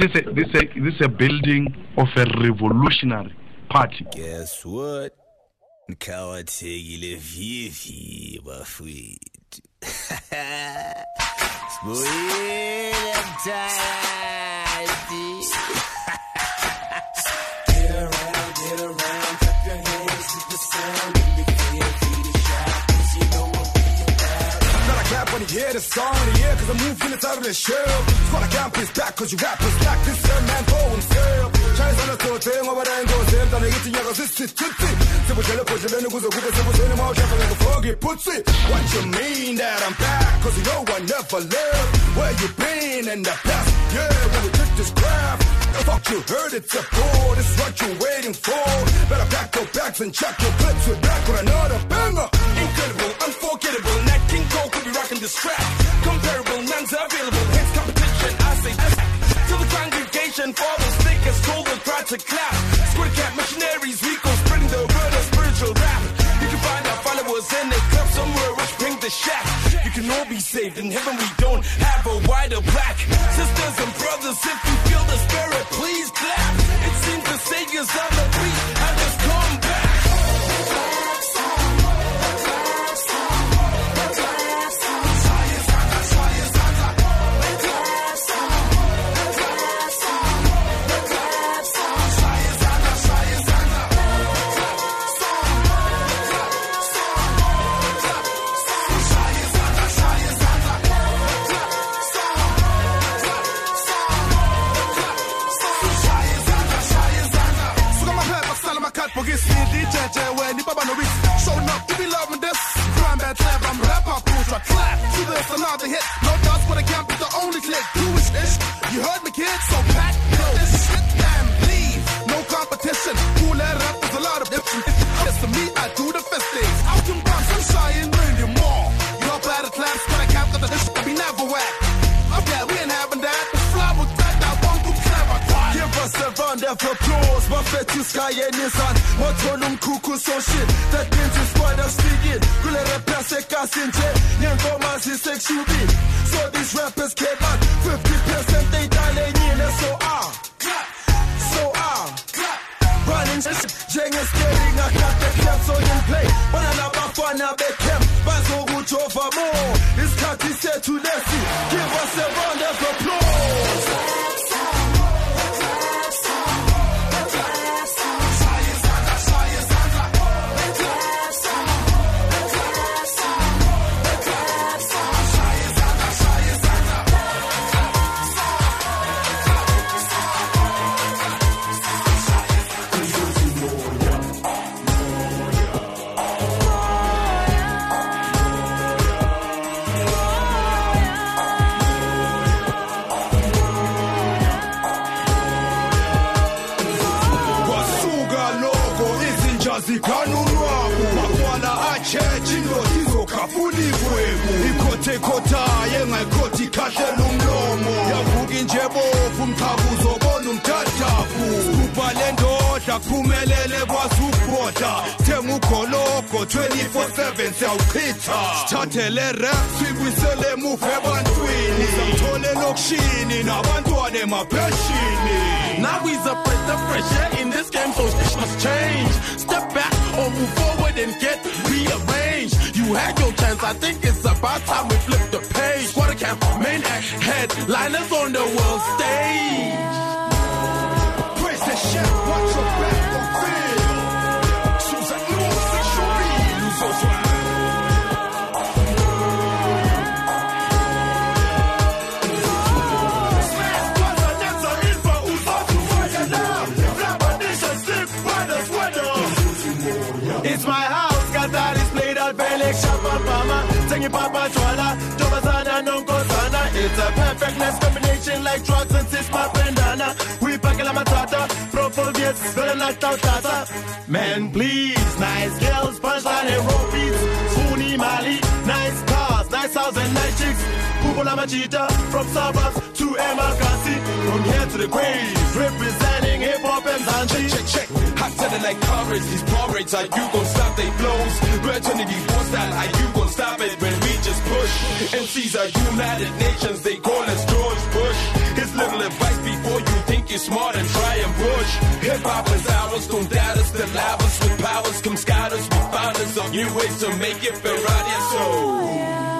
This is a, this a, this is a building of a revolutionary party. Guess what? Ngikhawathelile vivi bafowethu. Sibuyele mthandi. Get around, get around, clap your hands to the sound. When you hear the song in the cause I'm moving inside of the shell. Squad camp is back, cause you rappers like this young man for himself. Chinese on the tote, ngoba da ingozi emntwana ngithi nyaka sisithuthi. Sibudlele bhodleleni kuze kube sebusweni mawuhlapha ngekufogi putsi. What you mean that I'm back, cause you know I never left. Where you been in the past, yeah, this craft. Fuck you heard it's a bore, this is what you're waiting for. Better pack your bags and check your clips, we're back with another banger. Incredible, unforgettable. Nat King Cole could be rocking this track. Comparable, none's available. Hence competition, I say attack. To the congregation, fathers, thinkers, told them try to clap. Squid cat missionaries, we go spreading the word of spiritual rap. You can find our followers in the club somewhere which bring the shack. You can all be saved in heaven. We don't have a white or black. Sisters and brothers, if amakhadibhokisi lijeje wena ibaba nobisi showing up you loving this. Crime bad clever I'm push I clap to this another hit. No doubts but I can't be the only click. Jewish ish you heard me kid so pack a round of applause bafethu sikayenisana wathola umkhukhu so shit. That means you squad usifikile kule rap yasekasi nje ngenkoma zisekushubile so these rappers came out 50% they dalenyile so ah. Clap. so ah. Clap. running njengesteering I got the claps on in play bona labafana becamp bazokujova more. Isikhathi sethu lesi give us a round of applause sithathele rap sibuyisele emuva ebantwini samthole elokishini nabantwana emapheshini Now we's a breath of fresh air in this game, so shit must change. Step back or move forward and get rearranged. You had your chance, I think it's about time we flip the page. Squatter camp, main act, headliners on the world stage. Mama. Singing Papa Chwala, Jovazana, Nonkosana. It's a perfectness combination like drugs and sis, my Brendana. We pack la matata, beats, gonna knock tata. Man, please, nice girls, punchline and raw beats. Spoonie Mali, nice cars, nice house and nice chicks. Kubola Machita, from suburbs to Emakasi. From here to the grave, representing hip hop and Zanji. check, check. check. Selling like courage. These rates, are you gon' stop they flows? Virginity wants that, are MCs are United Nations, they call us George Bush. His little advice before you think you're smart and try and push. Hip hop is ours, don't doubt us, us with powers. Come scout us, we find us of new ways to make it. Oh, yeah, so.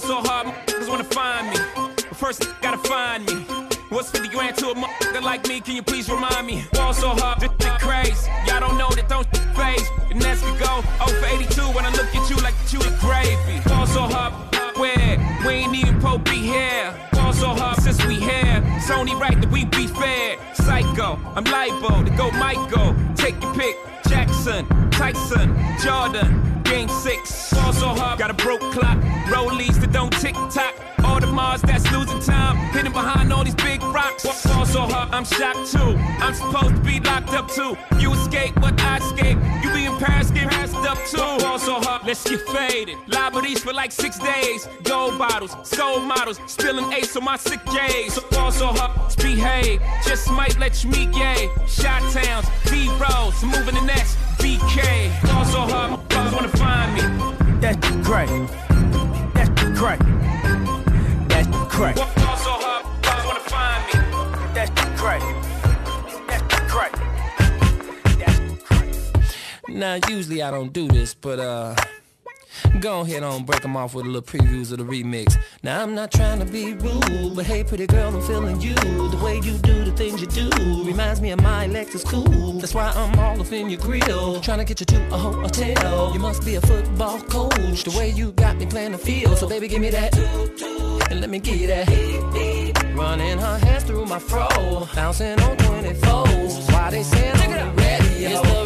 Ball so hard, motherfuckers wanna find me. But first, gotta find me. What's 50 grand to a motherfucker like me? Can you please remind me? Ball so hard, this shit crazy. Y'all don't know that don't phase. And as we go, 0 for 82 when I look at you like you the gravy. Ball so hard, where? We ain't even po be here. Ball so hard since we here. It's only right that we be fair. Psycho, I'm libo to go Michael. Take your pick. Jackson, Tyson, Jordan, Game six. Ball so hard, got a broke clock. Rollies that don't tick tock. Audemars that's losing time. Hidden behind all these big rocks. Ball so hard, I'm shocked too. I'm supposed to be locked up too. You escape, but I escape. You be in Paris, get passed up too. Ball so hard, let's get faded. Liberties for like six days. Gold bottles, soul models, spilling ace on my sick days. So ball so hard, behave. Just might let you meet gay. Shot towns, B rolls, moving the next BK. Ball so hard, motherfuckers wanna find me. That's great. That's great. That's great. Ball so hard, motherfuckers wanna find me. That's great. That's great. That's great. Now, usually I don't do this, but uh, go ahead on break them off with a little previews of the remix. Now, I'm not trying to be rude, but hey, pretty girl, I'm feeling you. The way you do the things you do reminds me of my Lexus cool. That's why I'm all up in your grill, trying to get you to a hotel. You must be a football coach, the way you got me playing the field. So, baby, give me that, and let me give you that. Running her hands through my fro, bouncing on 24s. Why they say I'm on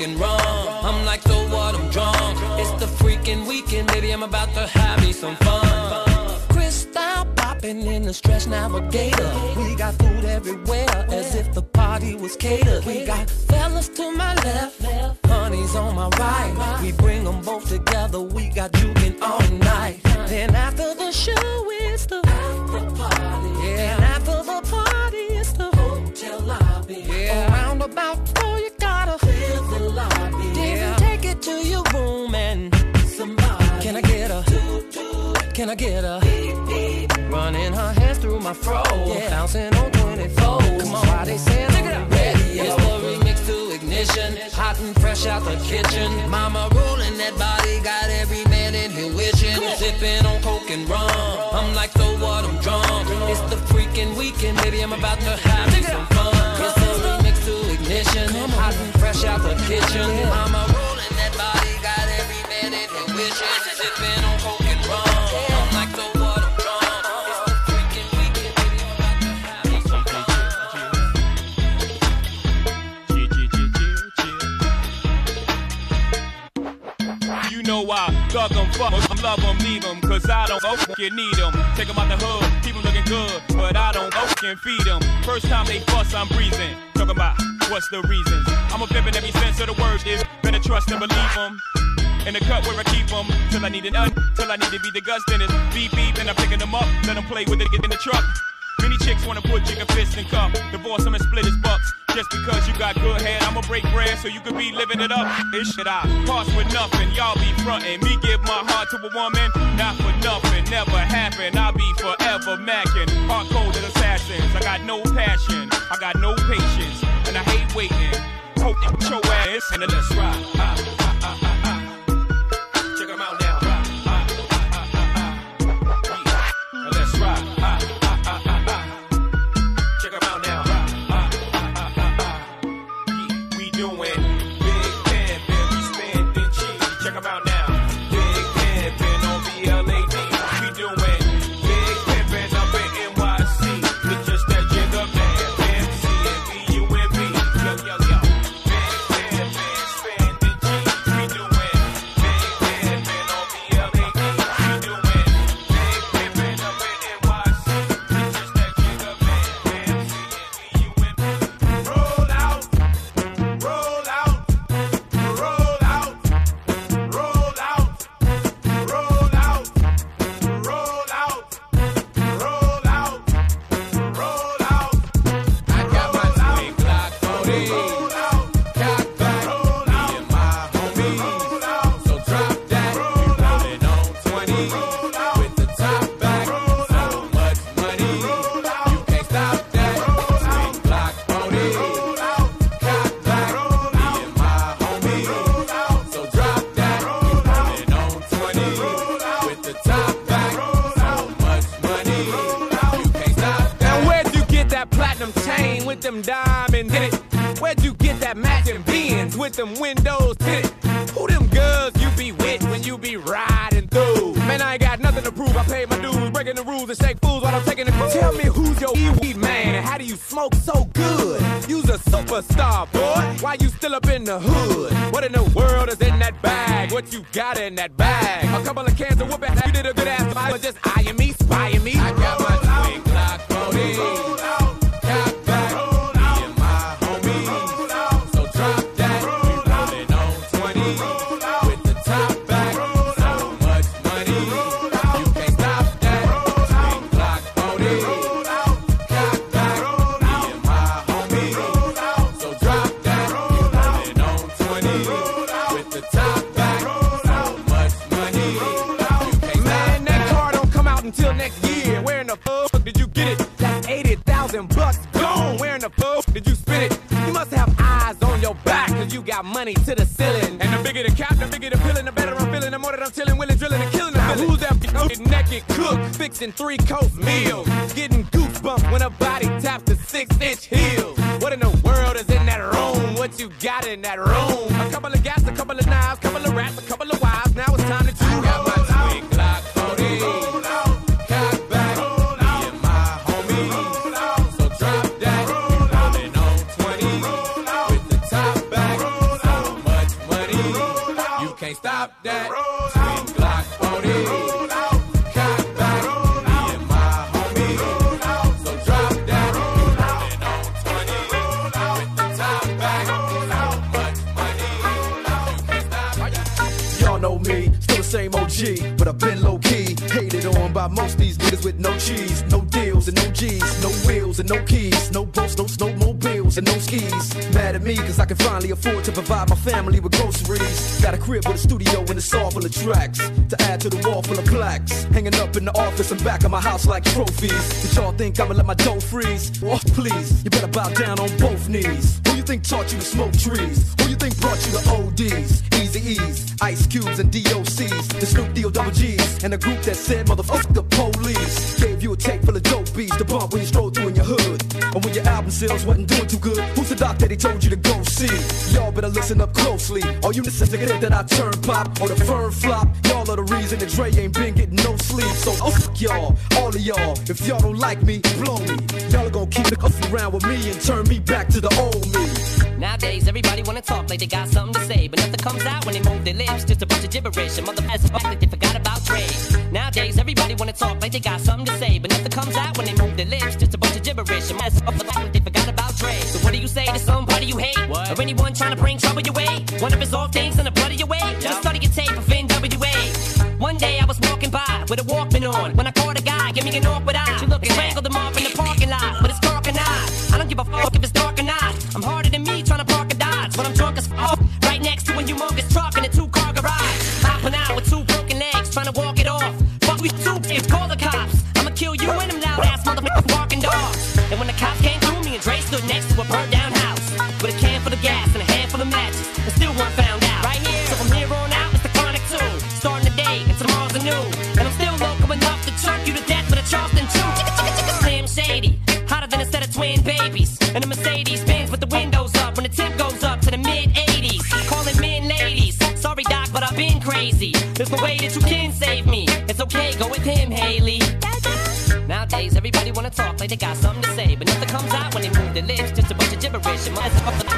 Sipping on coke and rum. I'm like, so what? I'm drunk. It's the freaking weekend, baby. I'm about to have me some fun. Crystal popping in the stretch navigator. We got food everywhere, as if the party was catered. We got fellas to my left, honeys on my right. We bring them both together. We got juking all night. Then after the show, it's the after party. Yeah, and after the party, it's the hotel lobby. Yeah, around about lobby. Take it to your room and somebody. Can I get a? Can I get a? Running her hands through my fro, bouncing on 24. Come on, why they say I'm ready? It's the remix to ignition, hot and fresh out the kitchen. Mama rolling that body, got every man in here wishing. Sipping on coke and rum. I'm like, so what? I'm drunk. It's the freaking weekend, baby. I'm about to have some fun. Ignition, hot and fresh out the kitchen. Mama rolling that body, got every man in here wishing. Sipping on coke and rum. I'm like? I'm. It's the freaking weekend. I'm to have thug 'em, fuck 'em, love 'em, leave 'em, cause I don't fucking need 'em. Take out the hood, keep good, but I don't fucking feed 'em. First time they bust, I'm breathing. Talking about what's the reasons. I'm a pimpin' every sense of the word is better trust and believe 'em. In the cut where I keep 'em, till I need an un, till I need to be the Gus Dennis. Beep beep, and I'm picking 'em up, let 'em play with it, get in the truck. Many chicks wanna put chicken fist in cup, divorce 'em and split his bucks. Just because you got good head, I'ma break bread so you could be living it up. This shit I pass with nothing, y'all be frontin'. Me give my heart to a woman, not for nothing, never happen. I'll be forever macking. Hard coded assassins, I got no passion, I got no patience, and I hate waiting. Hope your ass and let's ride. Them windows tinted? Who them girls you be with when you be riding through? Man, I ain't got nothing to prove. I paid my dues, breaking the rules and shake fools while I'm taking the cruise. Tell me who's your weed man how do you smoke so good? You's a superstar, boy. Why you still up in the hood? What in the world is in that bag? What you got in that bag? A couple of cans of whoop ass. You did a good ass job, but just eyeing me, money to the ceiling. And the bigger the cap, the bigger the feeling, the better I'm feeling. The more that I'm chilling, willing, drilling, and killing the now, Who's that f- naked cook, fixing three course meals? Getting goosebumps when a body taps the six inch heels. What in the world is in that room? What you got in that room? And no skis. Mad at me cause I can finally afford to provide my family with groceries. Got a crib with a studio and it's all full of tracks to add to the wall full of plaques. Hanging up in the office and back of my house like trophies. Did y'all think I'ma let my dough freeze? Oh, please, you better bow down on both knees. Who you think taught you to smoke trees? Who you think brought you to ODs? Easy E's, Ice Cubes, and DOCs. The Snoop D O double G's. And a group that said, motherfuck the police. Gave you a tape full of dope beats to bump when you stroll through in your hood. And when your album sales wasn't doing too good, who's the doc that he told you to go see? Y'all better listen up closely. All you listen to that I turn pop or the firm flop. Y'all are the reason that Dre ain't been getting no sleep. So oh, fuck y'all, all of y'all. If y'all don't like me, blow me. Y'all are gonna keep it up around with me and turn me back to the old me. Nowadays, everybody wanna talk like they got something to say, but nothing comes out when they move their lips. Just a bunch of gibberish, and motherfuckers act like they forgot about Dre. Nowadays, everybody wanna talk like they got something to say, but nothing comes out when they move their lips. Just a bunch of gibberish, and motherfuckers act like they forgot about So what do you say to somebody you hate, What? or anyone trying to bring trouble your way? One of his off things in the blood of your way. Just study your tape of NWA. One day I was walking by with a Walkman on when I caught a guy, give me an awkward eye. You look strangled him off in the parking lot, been crazy. There's no way that you can save me. It's okay, go with him, Hailie. Nowadays, everybody wanna talk like they got something to say, but nothing comes out when they move their lips. Just a bunch of gibberish. And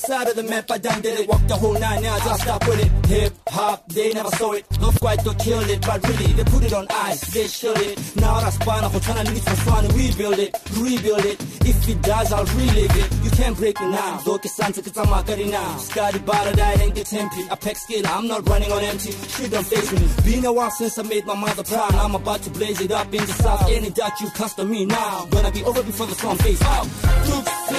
side of the map, I done did it. Walked the whole nine yards, I stop with it. Hip hop, they never saw it. Not quite to kill it, but really, they put it on ice, they shield it. Now that's fine, I'm trying to leave for fun, rebuild it, rebuild it. If it dies, I'll relive it. You can't break me now. It's Santa, market now. Scotty Bada died ain't get tempe. I pack skill, I'm not running on empty. Shit don't face me. Been a while since I made my mother proud. I'm about to blaze it up in the south. Any doubt you custom me now. Gonna be over before the sun face out. Tuksimama,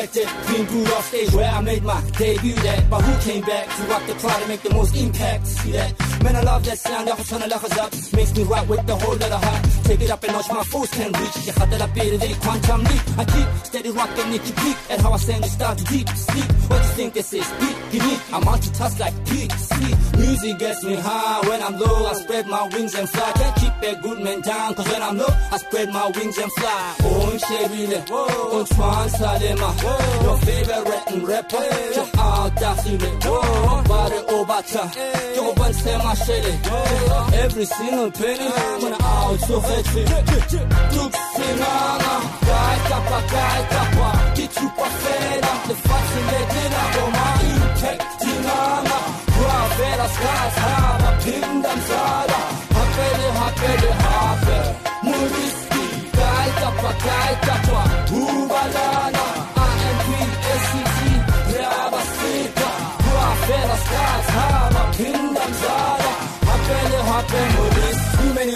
I've been booed off stage where I made my debut that. But who came back to rock the crowd and make the most impact? See that? Man, I love that sound, y'all trying to laugh us up. Makes me rock with the whole lot of heart. Take it up and notch my foes can reach. You had that up here, they quantum leap. I keep steady rocking it, you peak. At how I sing, it start to deep sleep. What you think this is? Beat, unique. I'm on to multitask like see. Music gets me high. When I'm low, I spread my wings and fly. Can't keep a good man down, cause when I'm low, I spread my wings and fly. Oh, Chevy, oh, Twan Salema. Your favorite rapper, your. Oh, bare obata. Yo ban sema shele. Every single penny, when I'm out so happy. Look, sinama, guy kapa, kapa. Get you perfect, the facts in the dinner, oh my impact, tinama. Bravera, skies, hama, pindam, sada. Hapele, hapele, hape. Muriski, guy kapa, guy kapa.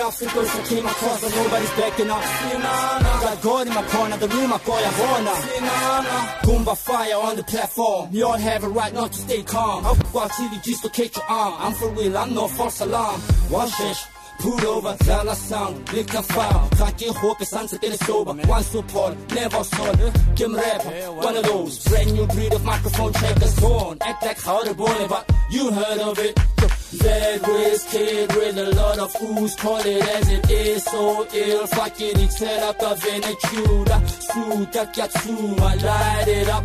Too many obstacles I came across, but nobody's backing up. Got God in my corner, the room I call. Sinana, Goomba fire on the platform. You all have a right not to stay calm. I'll watch TV just to catch your arm. I'm for real, I'm no false alarm. Wash it. Pull over, Zala sound, lift a file. Kaki hope is answer get it sober. One support, never sold. Kim rapper, one of those. Brand new breed of microphone checkers. Born, act like how the born, but you heard of it. That race kid with a lot of ooze, call it as it is. So ill, fuck it, it's set up a Venezuela. Suta Katsuma, light it up.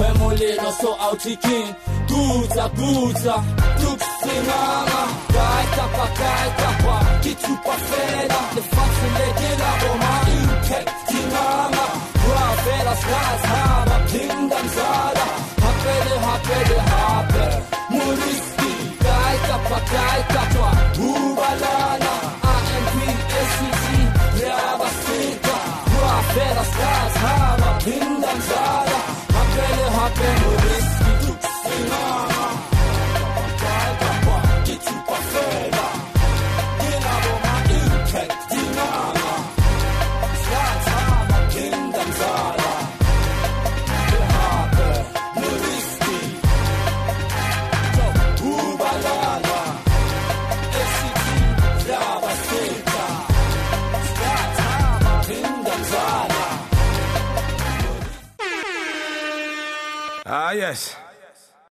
Quemo little, so out of king. Guza, guza, Tuxinama, Gai Kappa, Gai Kappa. Get you perfect, the facts in the killer, oh my impact, Tinama. Ah, ah. Bravera, skies, hama, ah, kingdom, zada. Hapede, hapede, hape. Muriski, Gai